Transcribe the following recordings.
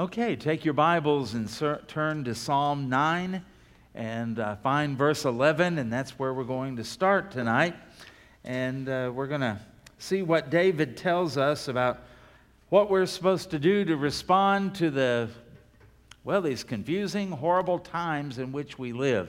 Okay, take your Bibles and turn to Psalm 9 and uh, find verse 11, and that's where we're going to start tonight. And uh, we're going to see what David tells us about what we're supposed to do to respond to the, well, these confusing, horrible times in which we live.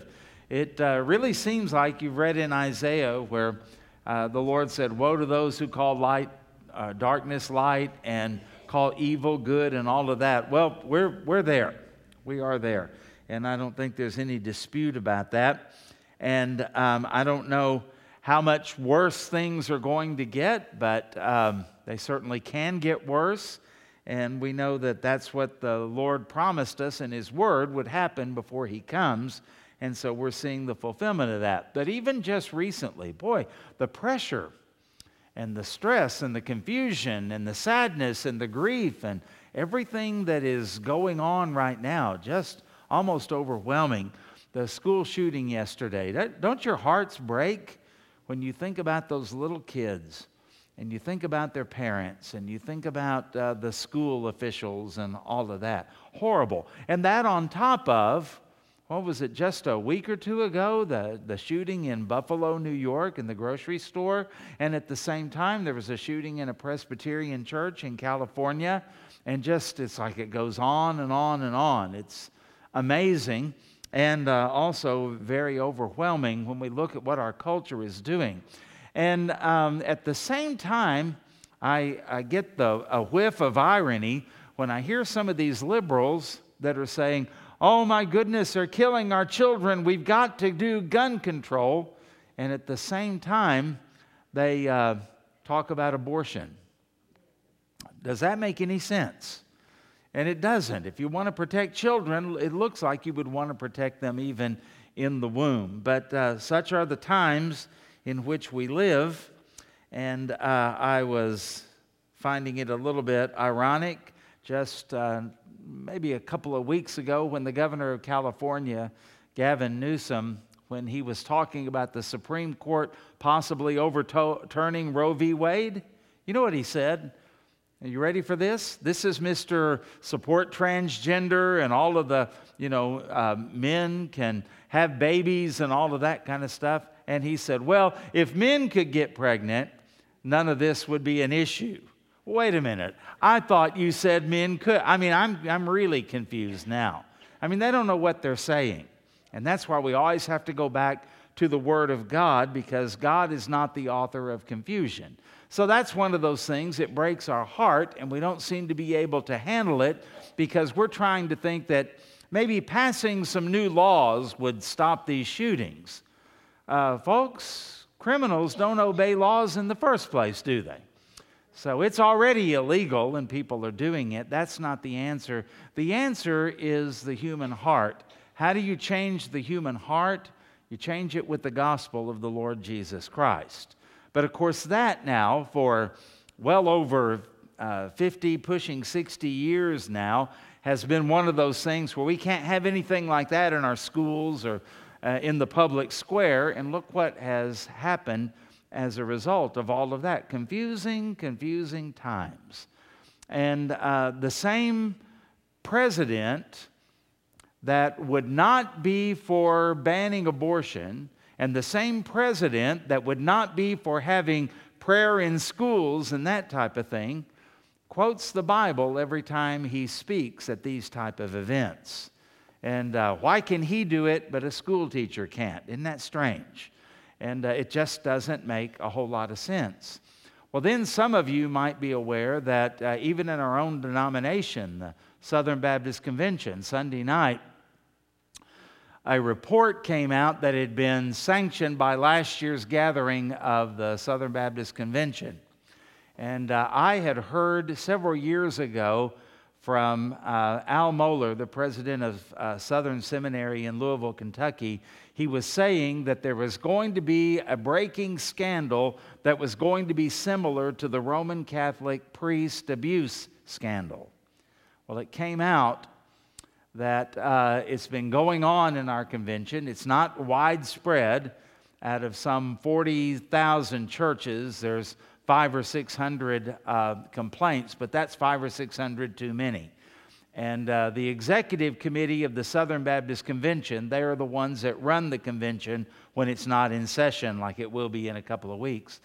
It uh, really seems like you've read in Isaiah where uh, the Lord said, Woe to those who call light, uh, darkness light, and call evil good and all of that. Well, we're, we're there. We are there. And I don't think there's any dispute about that. And um, I don't know how much worse things are going to get, but um, they certainly can get worse. And we know that that's what the Lord promised us in His Word would happen before He comes. And so we're seeing the fulfillment of that. But even just recently, boy, the pressure and the stress and the confusion and the sadness and the grief and everything that is going on right now, just almost overwhelming. The school shooting yesterday, don't your hearts break when you think about those little kids and you think about their parents and you think about uh, the school officials and all of that? Horrible. And that on top of what was it, just a week or two ago, the, the shooting in Buffalo, New York, in the grocery store. And at the same time, there was a shooting in a Presbyterian church in California. And just, it's like it goes on and on and on. It's amazing and uh, also very overwhelming when we look at what our culture is doing. And um, at the same time, I, I get the, a whiff of irony when I hear some of these liberals that are saying, oh my goodness, they're killing our children. We've got to do gun control. And at the same time, they uh, talk about abortion. Does that make any sense? And it doesn't. If you want to protect children, it looks like you would want to protect them even in the womb. But uh, such are the times in which we live. And uh, I was finding it a little bit ironic just uh, maybe a couple of weeks ago when the governor of California, Gavin Newsom, when he was talking about the Supreme Court possibly overturning Roe v. Wade, you know what he said? Are you ready for this? This is Mr. Support Transgender and all of the, you know, uh, men can have babies and all of that kind of stuff. And he said, well, if men could get pregnant, none of this would be an issue. Wait a minute. I thought you said men could. I mean, I'm, I'm really confused now. I mean, they don't know what they're saying. And that's why we always have to go back to the Word of God because God is not the author of confusion. So that's one of those things. It breaks our heart, and we don't seem to be able to handle it because we're trying to think that maybe passing some new laws would stop these shootings. Uh, folks, criminals don't obey laws in the first place, do they? So it's already illegal and people are doing it. That's not the answer. The answer is the human heart. How do you change the human heart? You change it with the gospel of the Lord Jesus Christ. But of course, that now, for well over uh, 50, pushing 60 years now, has been one of those things where we can't have anything like that in our schools or uh, in the public square. And look what has happened as a result of all of that. Confusing, confusing times. And uh, the same president that would not be for banning abortion, and the same president that would not be for having prayer in schools and that type of thing, quotes the Bible every time he speaks at these type of events. And uh, why can he do it, but a school teacher can't? Isn't that strange? And uh, it just doesn't make a whole lot of sense. Well, then some of you might be aware that uh, even in our own denomination, the Southern Baptist Convention, Sunday night, a report came out that had been sanctioned by last year's gathering of the Southern Baptist Convention. And uh, I had heard several years ago from uh, Al Mohler, the president of uh, Southern Seminary in Louisville, Kentucky. He was saying that there was going to be a breaking scandal that was going to be similar to the Roman Catholic priest abuse scandal. Well, it came out that uh, it's been going on in our convention. It's not widespread. Out of some 40,000 churches, there's five or six hundred uh, complaints, but that's five or six hundred too many. And uh, the executive committee of the Southern Baptist Convention, they are the ones that run the convention when it's not in session, like it will be in a couple of weeks.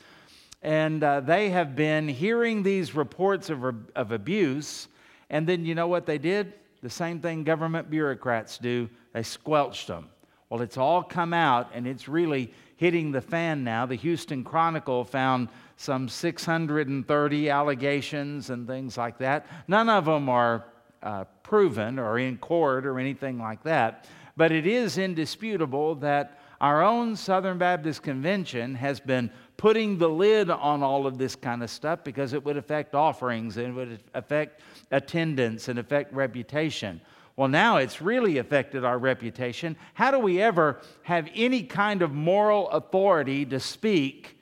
And uh, they have been hearing these reports of, of abuse. And then you know what they did? The same thing government bureaucrats do they squelched them. Well, it's all come out and it's really hitting the fan now. The Houston Chronicle found some 630 allegations and things like that. None of them are uh, proven or in court or anything like that. But it is indisputable that our own Southern Baptist Convention has been putting the lid on all of this kind of stuff because it would affect offerings and it would affect attendance and affect reputation. Well, now it's really affected our reputation. How do we ever have any kind of moral authority to speak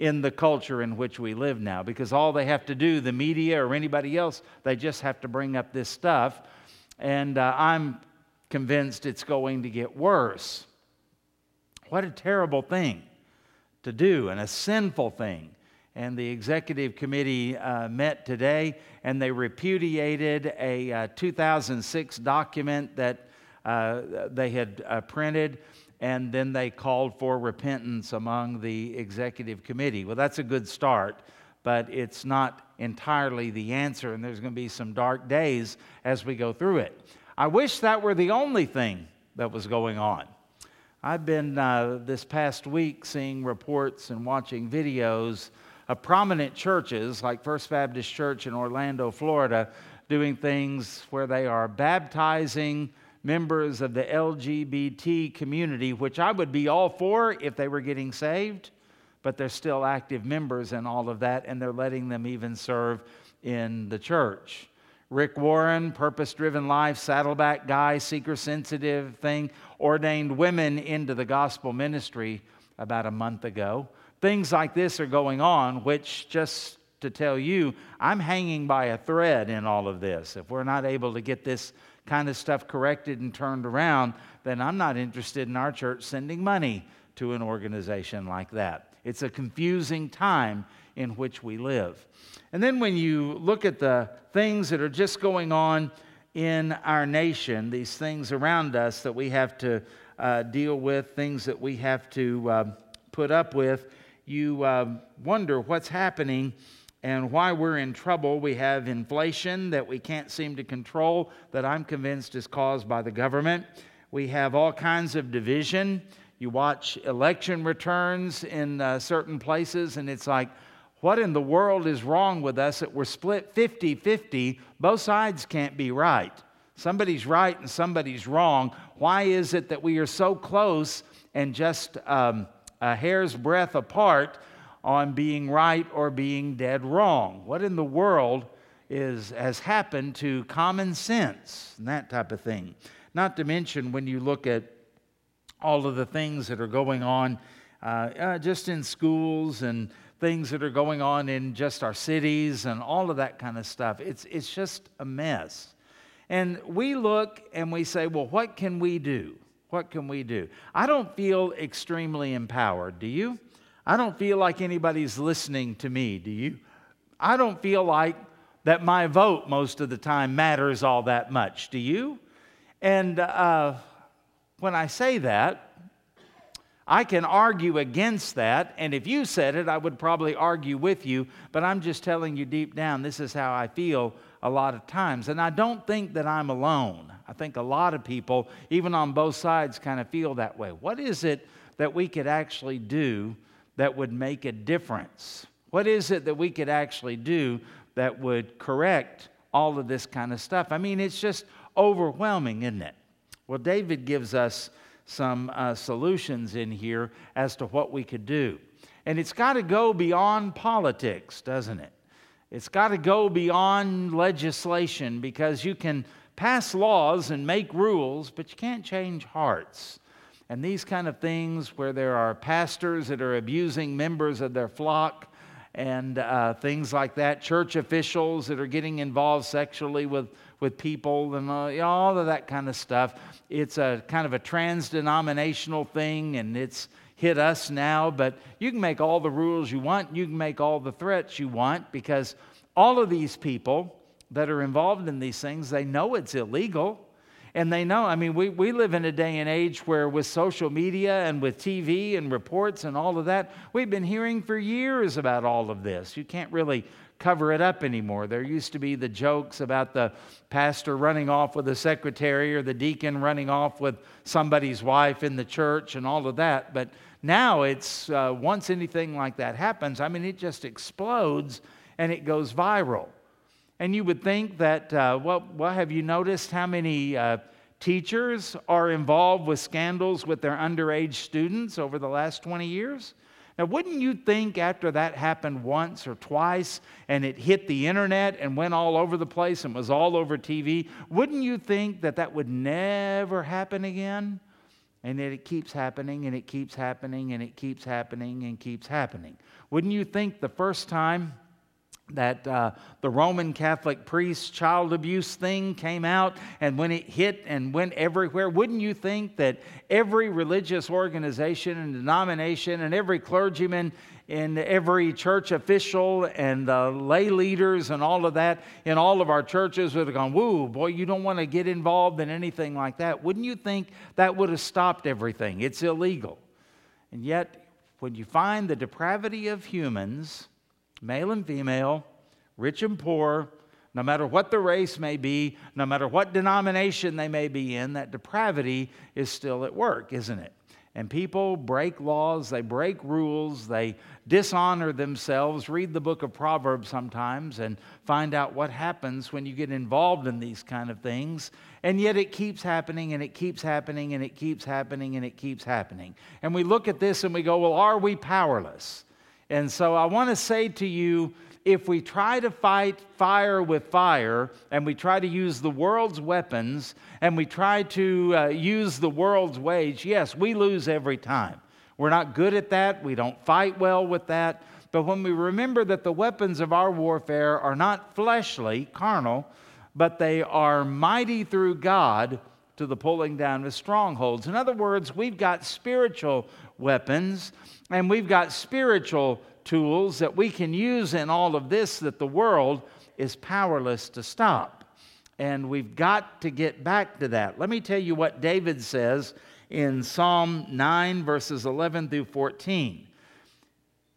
in the culture in which we live now? Because all they have to do, the media or anybody else, they just have to bring up this stuff. And uh, I'm convinced it's going to get worse. What a terrible thing to do and a sinful thing and the executive committee uh, met today and they repudiated a uh, 2006 document that uh, they had uh, printed and then they called for repentance among the executive committee. Well, that's a good start, but it's not entirely the answer, and there's going to be some dark days as we go through it. I wish that were the only thing that was going on. I've been uh, this past week seeing reports and watching videos of prominent churches like First Baptist Church in Orlando, Florida, doing things where they are baptizing members of the LGBT community, which I would be all for if they were getting saved, but they're still active members and all of that, and they're letting them even serve in the church. Rick Warren, purpose driven life, saddleback guy, seeker sensitive thing, ordained women into the gospel ministry about a month ago. Things like this are going on, which just to tell you, I'm hanging by a thread in all of this. If we're not able to get this kind of stuff corrected and turned around, then I'm not interested in our church sending money to an organization like that. It's a confusing time in which we live. And then when you look at the things that are just going on in our nation, these things around us that we have to uh, deal with, things that we have to uh, put up with, you uh, wonder what's happening and why we're in trouble. We have inflation that we can't seem to control, that I'm convinced is caused by the government. We have all kinds of division. You watch election returns in uh, certain places, and it's like, what in the world is wrong with us that we're split 50 50? Both sides can't be right. Somebody's right and somebody's wrong. Why is it that we are so close and just. Um, a hair's breadth apart on being right or being dead wrong. What in the world is, has happened to common sense and that type of thing? Not to mention when you look at all of the things that are going on uh, uh, just in schools and things that are going on in just our cities and all of that kind of stuff. It's, it's just a mess. And we look and we say, well, what can we do? What can we do? I don't feel extremely empowered. Do you? I don't feel like anybody's listening to me. Do you? I don't feel like that my vote most of the time matters all that much. Do you? And uh, when I say that, I can argue against that, and if you said it, I would probably argue with you, but I'm just telling you deep down, this is how I feel a lot of times. And I don't think that I'm alone. I think a lot of people, even on both sides, kind of feel that way. What is it that we could actually do that would make a difference? What is it that we could actually do that would correct all of this kind of stuff? I mean, it's just overwhelming, isn't it? Well, David gives us some uh, solutions in here as to what we could do. And it's got to go beyond politics, doesn't it? It's got to go beyond legislation because you can pass laws and make rules, but you can't change hearts. And these kind of things where there are pastors that are abusing members of their flock and uh, things like that, church officials that are getting involved sexually with, with people and uh, all of that kind of stuff. It's a kind of a trans denominational thing and it's hit us now, but you can make all the rules you want, you can make all the threats you want because all of these people that are involved in these things, they know it's illegal. And they know, I mean, we, we live in a day and age where with social media and with TV and reports and all of that, we've been hearing for years about all of this. You can't really cover it up anymore. There used to be the jokes about the pastor running off with a secretary or the deacon running off with somebody's wife in the church and all of that. But now it's uh, once anything like that happens, I mean, it just explodes and it goes viral. And you would think that, uh, well, well, have you noticed how many uh, teachers are involved with scandals with their underage students over the last 20 years? Now, wouldn't you think after that happened once or twice and it hit the internet and went all over the place and was all over TV, wouldn't you think that that would never happen again? And yet it keeps happening and it keeps happening and it keeps happening and keeps happening. Wouldn't you think the first time that uh, the Roman Catholic priest child abuse thing came out, and when it hit and went everywhere, wouldn't you think that every religious organization and denomination and every clergyman and every church official and uh, lay leaders and all of that in all of our churches would have gone, Woo, boy, you don't want to get involved in anything like that. Wouldn't you think that would have stopped everything? It's illegal. And yet, when you find the depravity of humans, male and female, rich and poor, no matter what the race may be, no matter what denomination they may be in, that depravity is still at work, isn't it? And people break laws, they break rules, they dishonor themselves. Read the book of Proverbs sometimes and find out what happens when you get involved in these kind of things. And yet it keeps happening and it keeps happening and it keeps happening and it keeps happening. And we look at this and we go, well, are we powerless? And so I want to say to you if we try to fight fire with fire and we try to use the world's weapons and we try to uh, use the world's wage, yes, we lose every time. We're not good at that. We don't fight well with that. But when we remember that the weapons of our warfare are not fleshly, carnal, but they are mighty through God to the pulling down of strongholds. In other words, we've got spiritual weapons and we've got spiritual tools that we can use in all of this that the world is powerless to stop. And we've got to get back to that. Let me tell you what David says in Psalm 9, verses 11 through 14.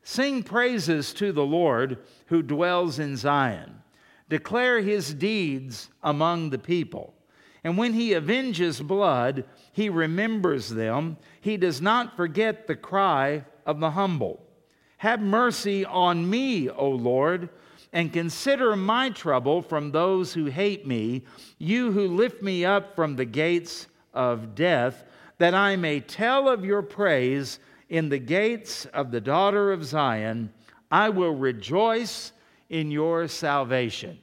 Sing praises to the Lord who dwells in Zion. Declare his deeds among the people. And when he avenges blood, he remembers them. He does not forget the cry of the humble. Have mercy on me, O Lord, and consider my trouble from those who hate me, you who lift me up from the gates of death, that I may tell of your praise in the gates of the daughter of Zion. I will rejoice in your salvation.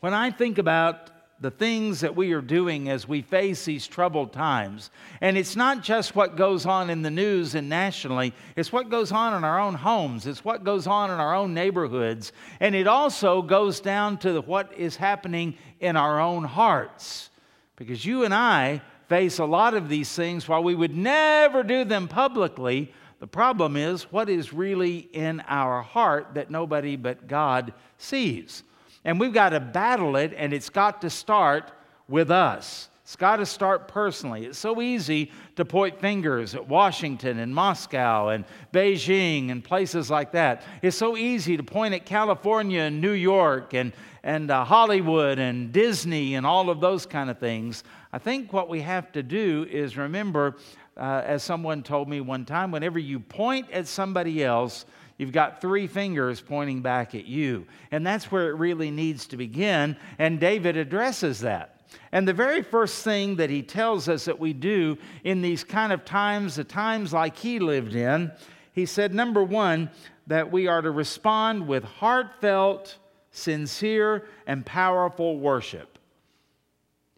When I think about the things that we are doing as we face these troubled times. And it's not just what goes on in the news and nationally, it's what goes on in our own homes, it's what goes on in our own neighborhoods, and it also goes down to what is happening in our own hearts. Because you and I face a lot of these things while we would never do them publicly. The problem is what is really in our heart that nobody but God sees. And we've got to battle it, and it's got to start with us. It's got to start personally. It's so easy to point fingers at Washington and Moscow and Beijing and places like that. It's so easy to point at California and New York and, and uh, Hollywood and Disney and all of those kind of things. I think what we have to do is remember, uh, as someone told me one time, whenever you point at somebody else, You've got three fingers pointing back at you. And that's where it really needs to begin. And David addresses that. And the very first thing that he tells us that we do in these kind of times, the times like he lived in, he said, number one, that we are to respond with heartfelt, sincere, and powerful worship.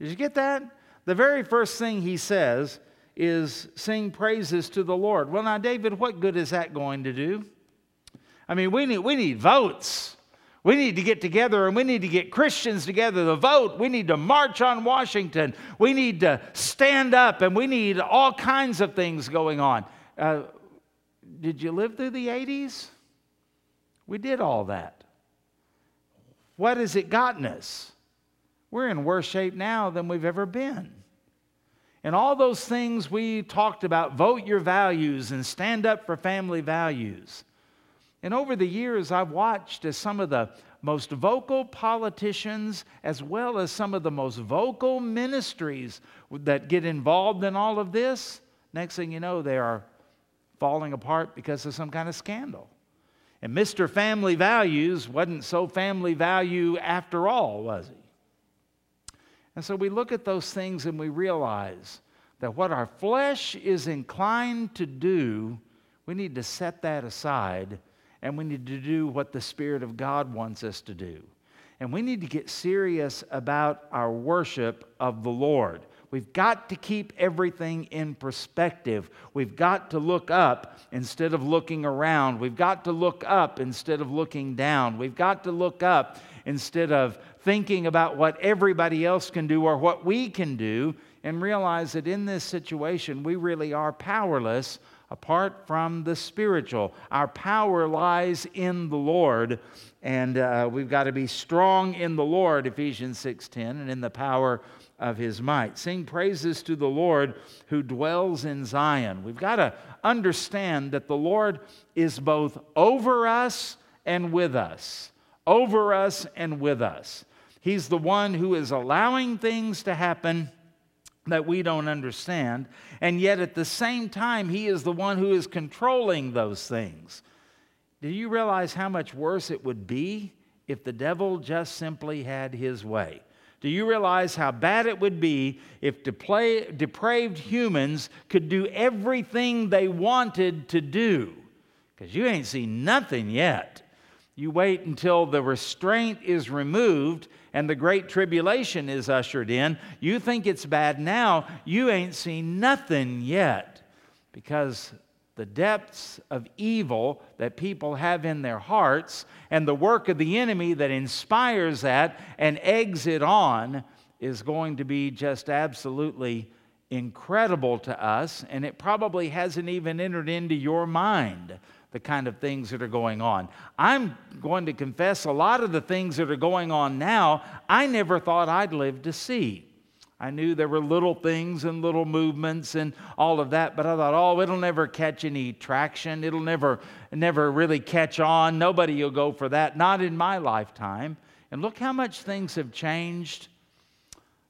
Did you get that? The very first thing he says is sing praises to the Lord. Well, now, David, what good is that going to do? I mean, we need, we need votes. We need to get together and we need to get Christians together to vote. We need to march on Washington. We need to stand up and we need all kinds of things going on. Uh, did you live through the 80s? We did all that. what has it gotten us? We're in worse shape now than we've ever been. And all those things we talked about vote your values and stand up for family values. And over the years, I've watched as some of the most vocal politicians, as well as some of the most vocal ministries that get involved in all of this, next thing you know, they are falling apart because of some kind of scandal. And Mr. Family Values wasn't so family value after all, was he? And so we look at those things and we realize that what our flesh is inclined to do, we need to set that aside and we need to do what the Spirit of God wants us to do. And we need to get serious about our worship of the Lord. We've got to keep everything in perspective. We've got to look up instead of looking around. We've got to look up instead of looking down. We've got to look up instead of thinking about what everybody else can do or what we can do and realize that in this situation we really are powerless apart from the spiritual. Our power lies in the Lord, and uh, we've got to be strong in the Lord, Ephesians 6:10, and in the power of his might. Sing praises to the Lord who dwells in Zion. We've got to understand that the Lord is both over us and with us. Over us and with us. He's the one who is allowing things to happen that we don't understand. And yet, at the same time, He is the one who is controlling those things. Do you realize how much worse it would be if the devil just simply had his way? Do you realize how bad it would be if depraved humans could do everything they wanted to do? Because you ain't seen nothing yet. You wait until the restraint is removed and the great tribulation is ushered in. You think it's bad now, you ain't seen nothing yet because the depths of evil that people have in their hearts and the work of the enemy that inspires that and eggs it on is going to be just absolutely incredible to us, and it probably hasn't even entered into your mind the kind of things that are going on. I'm going to confess a lot of the things that are going on now, I never thought I'd live to see. I knew there were little things and little movements and all of that, but I thought, oh, it'll never catch any traction. It'll never, never really catch on. Nobody will go for that. Not in my lifetime. And look how much things have changed.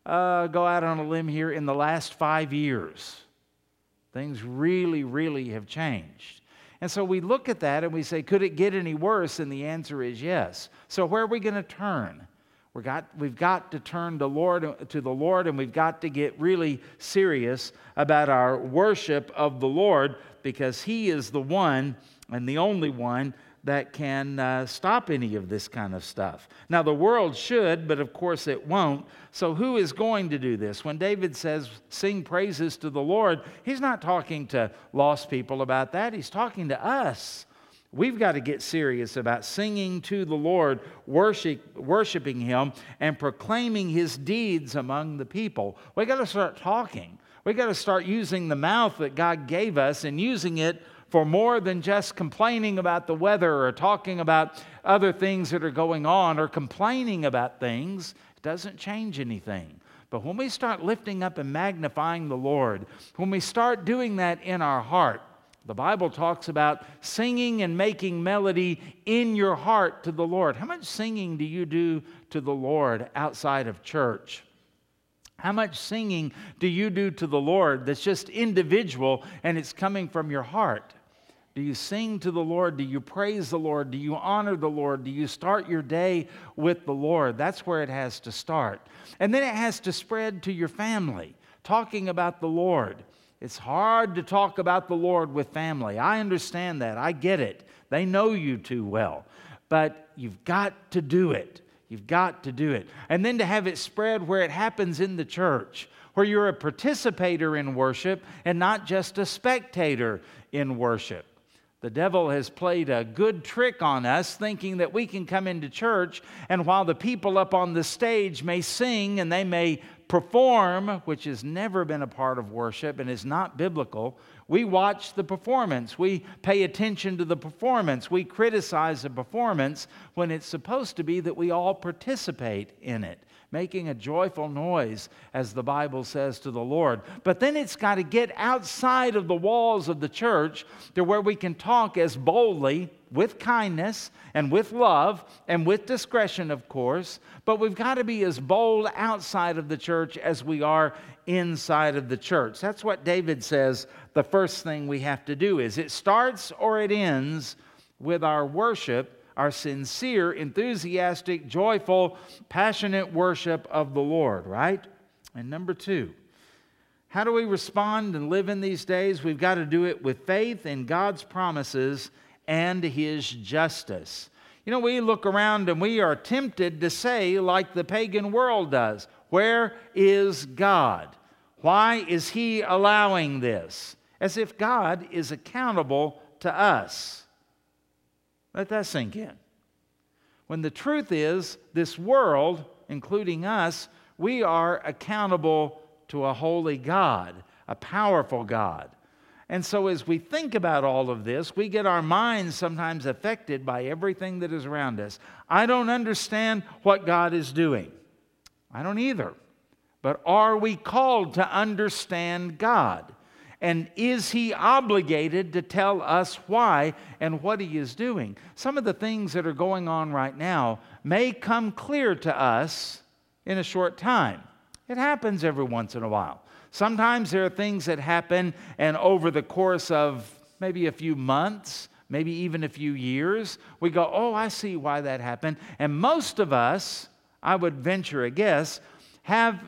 Uh, go out on a limb here in the last five years. Things really, really have changed. And so we look at that and we say, could it get any worse? And the answer is yes. So where are we going to turn? we we've got to turn the Lord, to the Lord and we've got to get really serious about our worship of the Lord because He is the one and the only one that can uh, stop any of this kind of stuff. Now, the world should, but of course it won't. So, who is going to do this? When David says, sing praises to the Lord, he's not talking to lost people about that. He's talking to us. We've got to get serious about singing to the Lord, worship, worshiping Him, and proclaiming His deeds among the people. We've got to start talking. We've got to start using the mouth that God gave us and using it for more than just complaining about the weather or talking about other things that are going on or complaining about things. Doesn't change anything. But when we start lifting up and magnifying the Lord, when we start doing that in our heart, the Bible talks about singing and making melody in your heart to the Lord. How much singing do you do to the Lord outside of church? How much singing do you do to the Lord that's just individual and it's coming from your heart? Do you sing to the Lord? Do you praise the Lord? Do you honor the Lord? Do you start your day with the Lord? That's where it has to start. And then it has to spread to your family, talking about the Lord. It's hard to talk about the Lord with family. I understand that. I get it. They know you too well. But you've got to do it. You've got to do it. And then to have it spread where it happens in the church, where you're a participator in worship and not just a spectator in worship. The devil has played a good trick on us, thinking that we can come into church and while the people up on the stage may sing and they may perform, which has never been a part of worship and is not biblical. We watch the performance. We pay attention to the performance. We criticize the performance when it's supposed to be that we all participate in it making a joyful noise, as the Bible says to the Lord. But then it's got to get outside of the walls of the church to where we can talk as boldly with kindness and with love and with discretion, of course, but we've got to be as bold outside of the church as we are inside of the church. That's what David says the first thing we have to do is it starts or it ends with our worship our sincere, enthusiastic, joyful, passionate worship of the Lord, right? And number two, how do we respond and live in these days? We've got to do it with faith in God's promises and His justice. You know, we look around and we are tempted to say, like the pagan world does, Where is God? Why is He allowing this? As if God is accountable to us. Let that sink in. When the truth is, this world, including us, we are accountable to a holy God, a powerful God. And so, as we think about all of this, we get our minds sometimes affected by everything that is around us. I don't understand what God is doing. I don't either. But are we called to understand God? And is he obligated to tell us why and what he is doing? Some of the things that are going on right now may come clear to us in a short time. It happens every once in a while. Sometimes there are things that happen, and over the course of maybe a few months, maybe even a few years, we go, Oh, I see why that happened. And most of us, I would venture a guess, have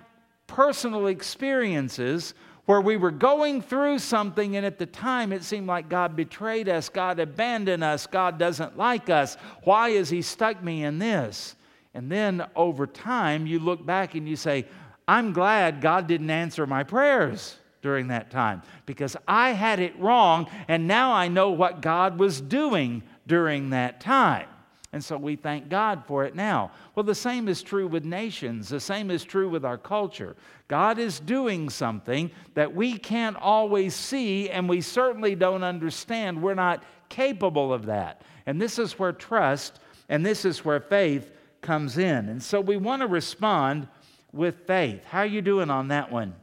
personal experiences where we were going through something, and at the time it seemed like God betrayed us, God abandoned us, God doesn't like us. Why has He stuck me in this? And then over time, you look back and you say, I'm glad God didn't answer my prayers during that time because I had it wrong, and now I know what God was doing during that time. And so we thank God for it now. Well, the same is true with nations, the same is true with our culture. God is doing something that we can't always see, and we certainly don't understand. We're not capable of that. And this is where trust and this is where faith comes in. And so we want to respond with faith. How are you doing on that one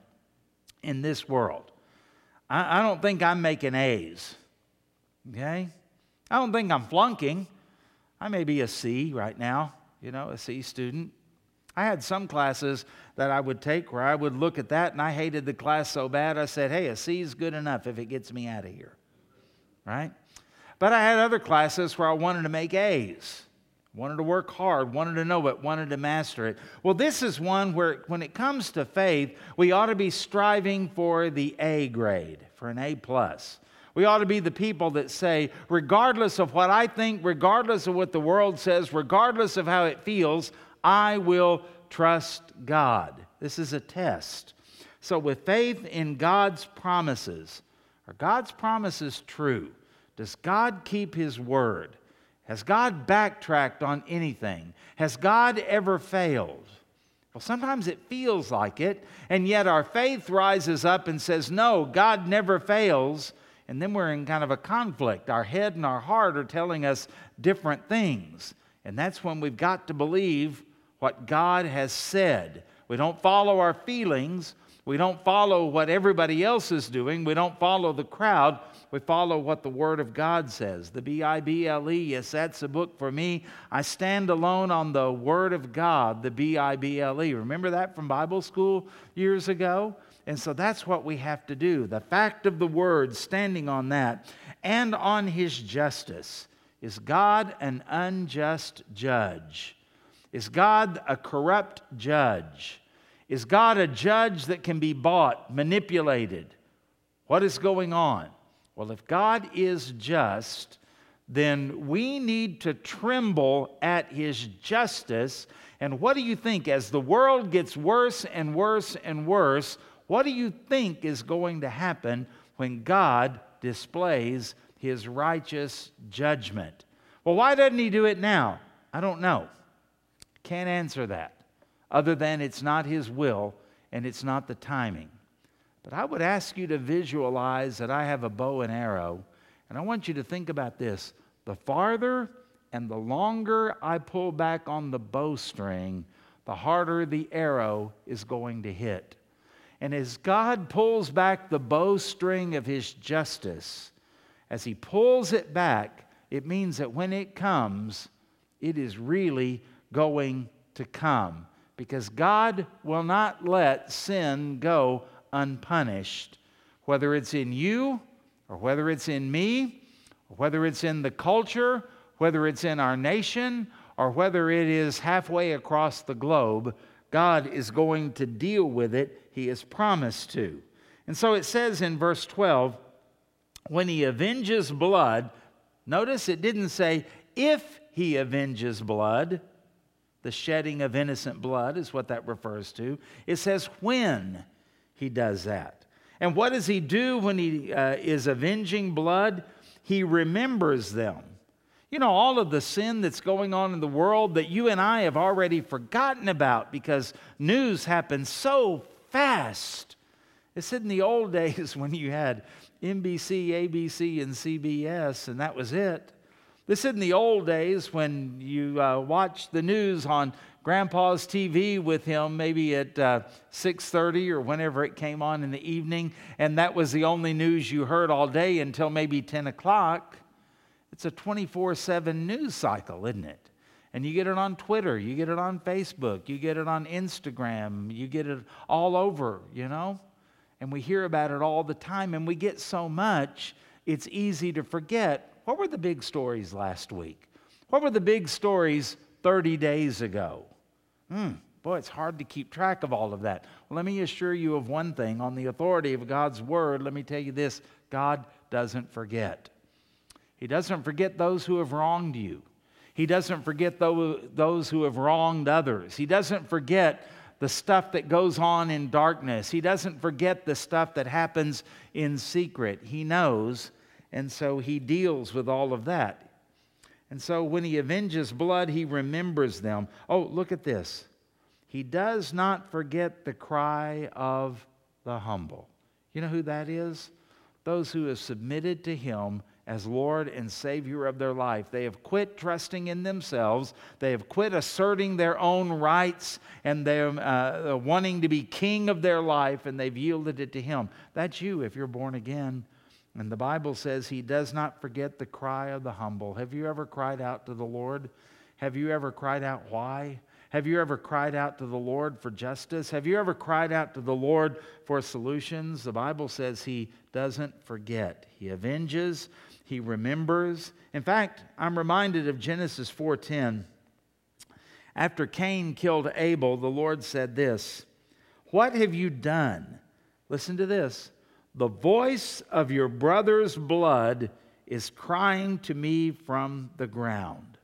in this world? I, I don't think I'm making A's. Okay? I don't think I'm flunking. I may be a C right now, you know, a C student. I had some classes that I would take where I would look at that and I hated the class so bad I said, hey, a C is good enough if it gets me out of here. Right? But I had other classes where I wanted to make A's, wanted to work hard, wanted to know it, wanted to master it. Well, this is one where when it comes to faith, we ought to be striving for the A grade, for an A plus. We ought to be the people that say, regardless of what I think, regardless of what the world says, regardless of how it feels, I will trust God. This is a test. So, with faith in God's promises, are God's promises true? Does God keep His word? Has God backtracked on anything? Has God ever failed? Well, sometimes it feels like it, and yet our faith rises up and says, No, God never fails and then we're in kind of a conflict. Our head and our heart are telling us different things. And that's when we've got to believe what God has said. We don't follow our feelings. We don't follow what everybody else is doing. We don't follow the crowd. We follow what the Word of God says. The B I B L E, yes, that's a book for me. I stand alone on the Word of God, the B I B L E. Remember that from Bible school years ago? And so that's what we have to do. The fact of the word, standing on that, and on his justice. Is God an unjust judge? Is God a corrupt judge? Is God a judge that can be bought, manipulated? What is going on? Well, if God is just, then we need to tremble at his justice. And what do you think? As the world gets worse and worse and worse, what do you think is going to happen when God displays his righteous judgment? Well, why doesn't he do it now? I don't know. Can't answer that, other than it's not his will and it's not the timing. But I would ask you to visualize that I have a bow and arrow, and I want you to think about this. The farther and the longer I pull back on the bowstring, the harder the arrow is going to hit. And as God pulls back the bowstring of His justice, as He pulls it back, it means that when it comes, it is really going to come. Because God will not let sin go unpunished, whether it's in you or whether it's in me, or whether it's in the culture, whether it's in our nation, or whether it is halfway across the globe. God is going to deal with it. He has promised to. And so it says in verse 12, when he avenges blood, notice it didn't say if he avenges blood, the shedding of innocent blood is what that refers to. It says when he does that. And what does he do when he uh, is avenging blood? He remembers them. You know, all of the sin that's going on in the world that you and I have already forgotten about because news happens so fast. It said in the old days when you had NBC, ABC, and CBS, and that was it. This is in the old days when you uh, watched the news on grandpa's TV with him maybe at uh, 6:30 or whenever it came on in the evening, and that was the only news you heard all day until maybe 10 o'clock. It's a 24/7 news cycle, isn't it? And you get it on Twitter, you get it on Facebook, you get it on Instagram, you get it all over, you know? And we hear about it all the time, and we get so much, it's easy to forget. What were the big stories last week? What were the big stories 30 days ago? Hmm, boy, it's hard to keep track of all of that. Well, let me assure you of one thing on the authority of God's word, let me tell you this God doesn't forget. He doesn't forget those who have wronged you. He doesn't forget those who have wronged others. He doesn't forget the stuff that goes on in darkness. He doesn't forget the stuff that happens in secret. He knows, and so he deals with all of that. And so when he avenges blood, he remembers them. Oh, look at this. He does not forget the cry of the humble. You know who that is? Those who have submitted to him as Lord and Savior of their life. They have quit trusting in themselves. They have quit asserting their own rights and they're uh, wanting to be king of their life, and they've yielded it to Him. That's you if you're born again. And the Bible says he does not forget the cry of the humble. Have you ever cried out to the Lord? Have you ever cried out why? Have you ever cried out to the Lord for justice? Have you ever cried out to the Lord for solutions? The Bible says he doesn't forget. He avenges, he remembers. In fact, I'm reminded of Genesis 4:10. After Cain killed Abel, the Lord said this, "What have you done?" Listen to this. The voice of your brother's blood is crying to me from the ground.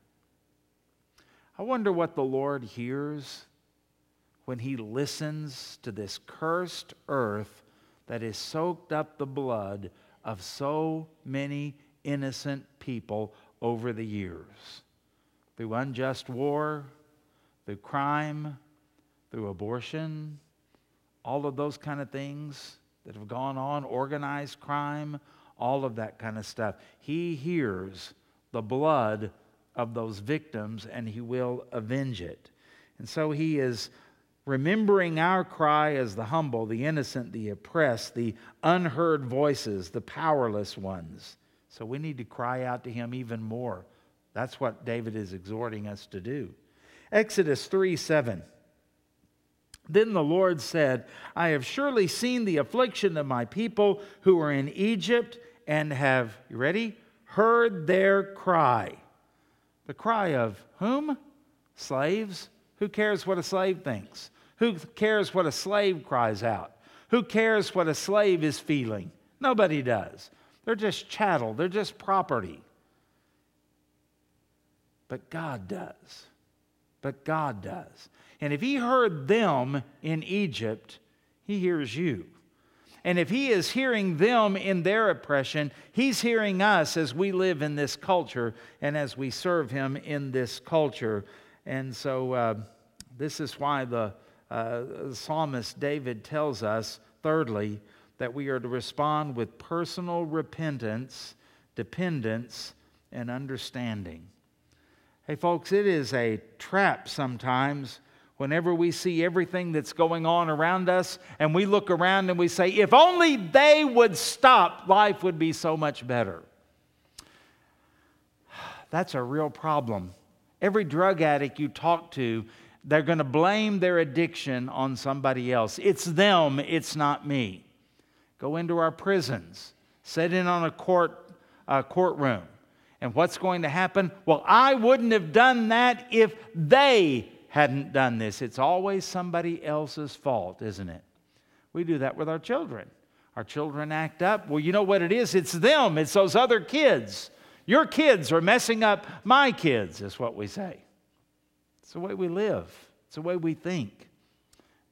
I wonder what the Lord hears when he listens to this cursed earth that has soaked up the blood of so many innocent people over the years through unjust war, through crime, through abortion, all of those kind of things that have gone on, organized crime, all of that kind of stuff. He hears the blood of those victims and he will avenge it. And so he is remembering our cry as the humble, the innocent, the oppressed, the unheard voices, the powerless ones. So we need to cry out to him even more. That's what David is exhorting us to do. Exodus 3 7. Then the Lord said, I have surely seen the affliction of my people who are in Egypt and have, you ready? Heard their cry. The cry of whom? Slaves. Who cares what a slave thinks? Who cares what a slave cries out? Who cares what a slave is feeling? Nobody does. They're just chattel, they're just property. But God does. But God does. And if he heard them in Egypt, he hears you. And if he is hearing them in their oppression, he's hearing us as we live in this culture and as we serve him in this culture. And so, uh, this is why the, uh, psalmist David tells us, thirdly, that we are to respond with personal repentance, dependence, and understanding. Hey, folks, it is a trap sometimes whenever we see everything that's going on around us and we look around and we say, if only they would stop, life would be so much better. That's a real problem. Every drug addict you talk to, they're going to blame their addiction on somebody else. It's them, it's not me. Go into our prisons, sit in on a court, uh, courtroom. And what's going to happen? Well, I wouldn't have done that if they hadn't done this. It's always somebody else's fault, isn't it? We do that with our children. Our children act up. Well, you know what it is? It's them, it's those other kids. Your kids are messing up my kids, is what we say. It's the way we live, it's the way we think.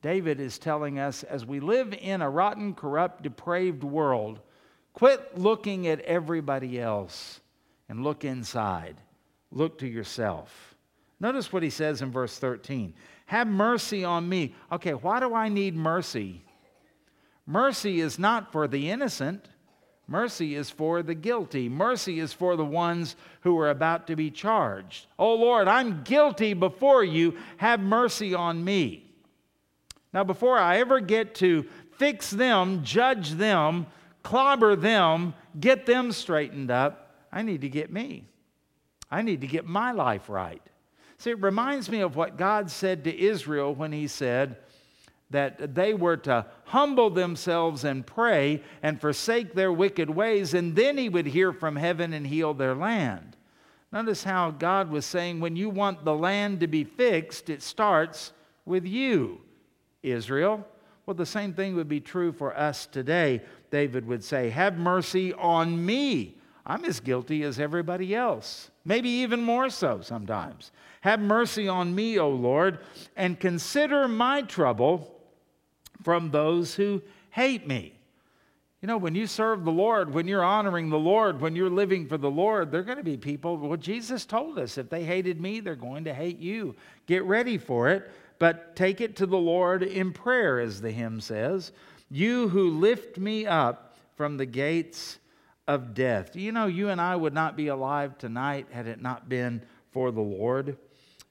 David is telling us as we live in a rotten, corrupt, depraved world, quit looking at everybody else and look inside. Look to yourself. Notice what he says in verse 13 Have mercy on me. Okay, why do I need mercy? Mercy is not for the innocent. Mercy is for the guilty. Mercy is for the ones who are about to be charged. Oh Lord, I'm guilty before you. Have mercy on me. Now, before I ever get to fix them, judge them, clobber them, get them straightened up, I need to get me. I need to get my life right. See, it reminds me of what God said to Israel when He said, that they were to humble themselves and pray and forsake their wicked ways, and then he would hear from heaven and heal their land. Notice how God was saying, when you want the land to be fixed, it starts with you, Israel. Well, the same thing would be true for us today. David would say, Have mercy on me. I'm as guilty as everybody else, maybe even more so sometimes. Have mercy on me, O Lord, and consider my trouble from those who hate me. You know, when you serve the Lord, when you're honoring the Lord, when you're living for the Lord, there are going to be people. Well, Jesus told us if they hated me, they're going to hate you. Get ready for it, but take it to the Lord in prayer, as the hymn says. You who lift me up from the gates of death. You know, you and I would not be alive tonight had it not been for the Lord.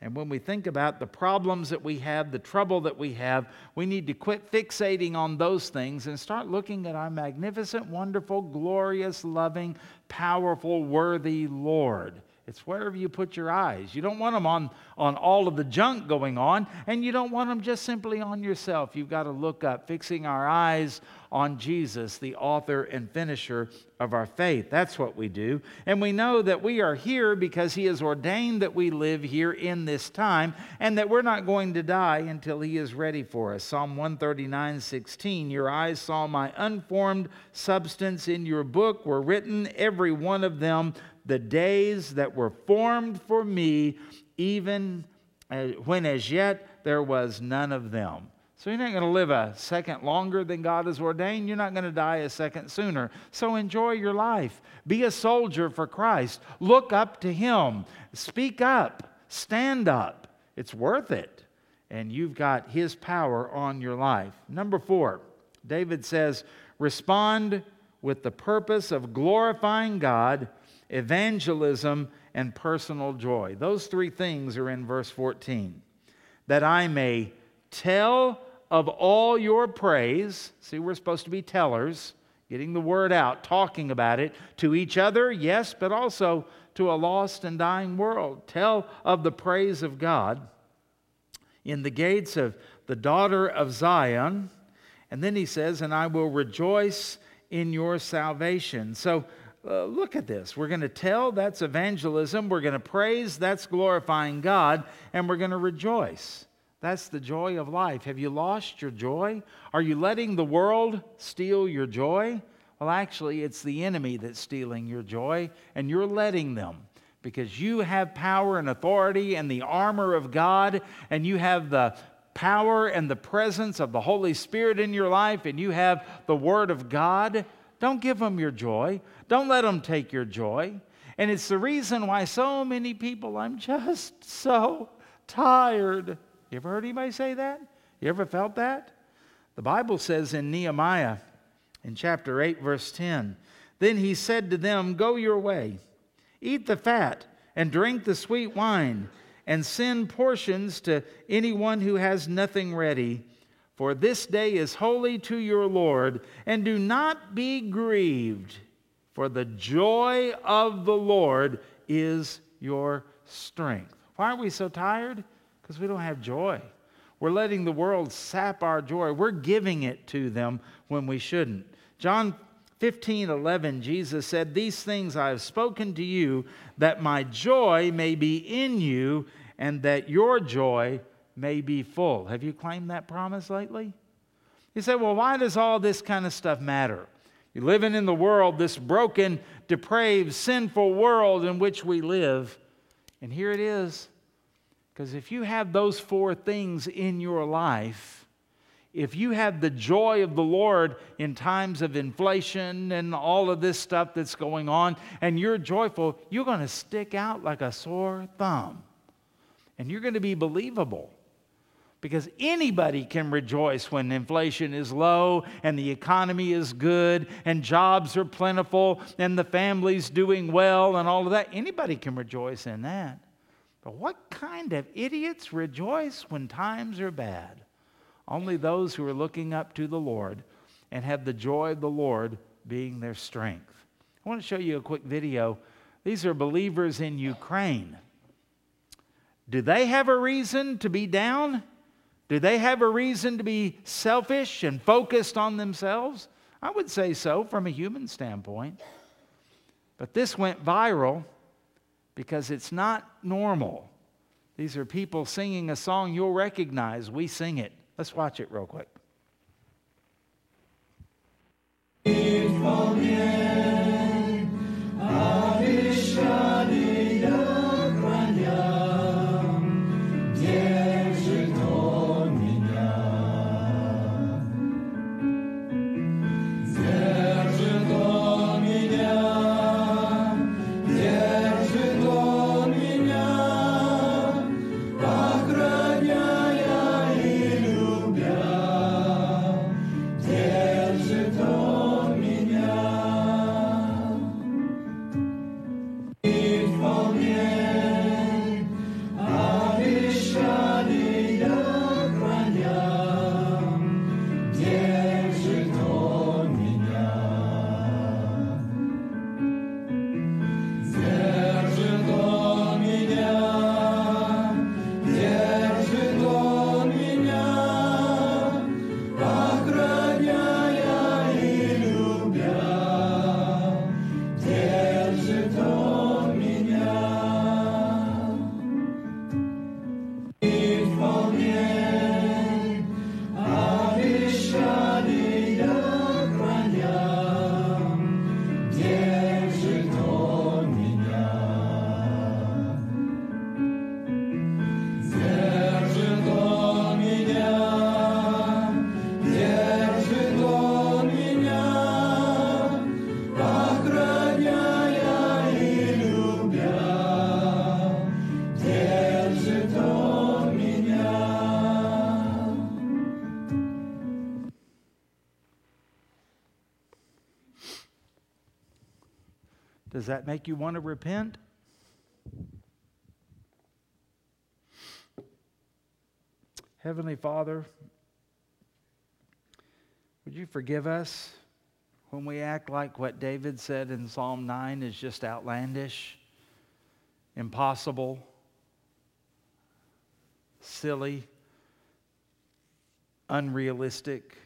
And when we think about the problems that we have, the trouble that we have, we need to quit fixating on those things and start looking at our magnificent, wonderful, glorious, loving, powerful, worthy Lord. It's wherever you put your eyes. You don't want them on, on all of the junk going on, and you don't want them just simply on yourself. You've got to look up, fixing our eyes on Jesus, the author and finisher of our faith. That's what we do. And we know that we are here because He has ordained that we live here in this time and that we're not going to die until He is ready for us. Psalm 139 16 Your eyes saw my unformed substance in your book, were written, every one of them, the days that were formed for me, even uh, when as yet there was none of them. So you're not going to live a second longer than God has ordained. You're not going to die a second sooner. So enjoy your life. Be a soldier for Christ. Look up to Him. Speak up. Stand up. It's worth it. And you've got His power on your life. Number four, David says, respond with the purpose of glorifying God, evangelism, and personal joy. Those three things are in verse 14. That I may tell of all your praise. See, we're supposed to be tellers, getting the word out, talking about it to each other, yes, but also to a lost and dying world. Tell of the praise of God in the gates of the daughter of Zion. And then he says, And I will rejoice in your salvation. So uh, look at this. We're going to tell, that's evangelism. We're going to praise, that's glorifying God. And we're going to rejoice. That's the joy of life. Have you lost your joy? Are you letting the world steal your joy? Well, actually, it's the enemy that's stealing your joy, and you're letting them because you have power and authority and the armor of God, and you have the power and the presence of the Holy Spirit in your life, and you have the Word of God. Don't give them your joy. Don't let them take your joy. And it's the reason why so many people, I'm just so tired. You ever heard anybody say that? You ever felt that? The Bible says in Nehemiah, in chapter 8, verse 10, Then he said to them, Go your way, eat the fat, and drink the sweet wine, and send portions to anyone who has nothing ready. For this day is holy to your Lord, and do not be grieved, for the joy of the Lord is your strength. Why are we so tired? Because we don't have joy. We're letting the world sap our joy. We're giving it to them when we shouldn't. John 15, 11, Jesus said, These things I have spoken to you, that my joy may be in you, and that your joy may be full. Have you claimed that promise lately? You say, Well, why does all this kind of stuff matter? You're living in the world, this broken, depraved, sinful world in which we live. And here it is. Because if you have those four things in your life, if you have the joy of the Lord in times of inflation and all of this stuff that's going on, and you're joyful, you're going to stick out like a sore thumb. And you're going to be believable. Because anybody can rejoice when inflation is low and the economy is good and jobs are plentiful and the family's doing well and all of that. Anybody can rejoice in that. But what kind of idiots rejoice when times are bad? Only those who are looking up to the Lord and have the joy of the Lord being their strength. I want to show you a quick video. These are believers in Ukraine. Do they have a reason to be down? Do they have a reason to be selfish and focused on themselves? I would say so from a human standpoint. But this went viral because it's not normal. These are people singing a song you'll recognize. We sing it. Let's watch it real quick. Does that make you want to repent? Heavenly Father, would you forgive us when we act like what David said in Psalm 9 is just outlandish, impossible, silly, unrealistic?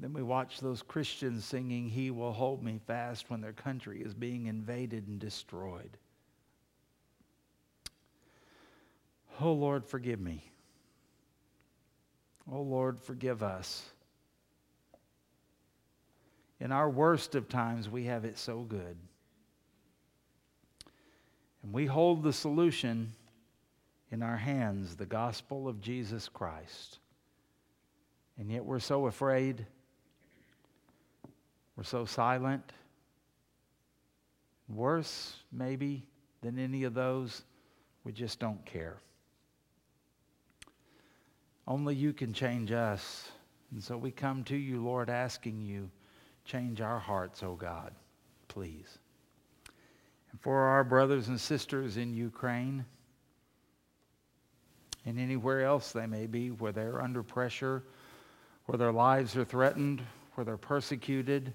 Then we watch those Christians singing, He will hold me fast when their country is being invaded and destroyed. Oh Lord, forgive me. Oh Lord, forgive us. In our worst of times, we have it so good. And we hold the solution in our hands the gospel of Jesus Christ. And yet we're so afraid. We're so silent. Worse, maybe, than any of those, we just don't care. Only you can change us. And so we come to you, Lord, asking you, change our hearts, O oh God, please. And for our brothers and sisters in Ukraine and anywhere else they may be, where they're under pressure, where their lives are threatened, where they're persecuted,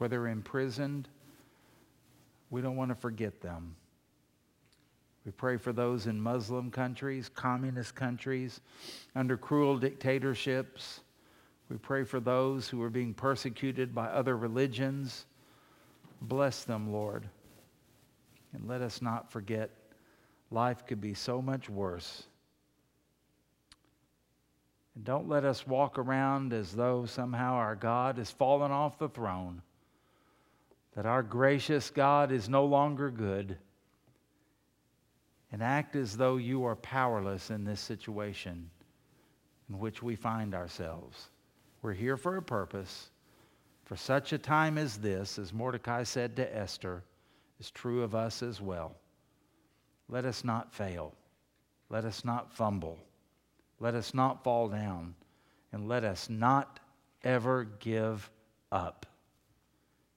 where they're imprisoned, we don't want to forget them. We pray for those in Muslim countries, communist countries, under cruel dictatorships. We pray for those who are being persecuted by other religions. Bless them, Lord. And let us not forget life could be so much worse. And don't let us walk around as though somehow our God has fallen off the throne, that our gracious God is no longer good, and act as though you are powerless in this situation in which we find ourselves. We're here for a purpose. For such a time as this, as Mordecai said to Esther, is true of us as well. Let us not fail. Let us not fumble. Let us not fall down. And let us not ever give up.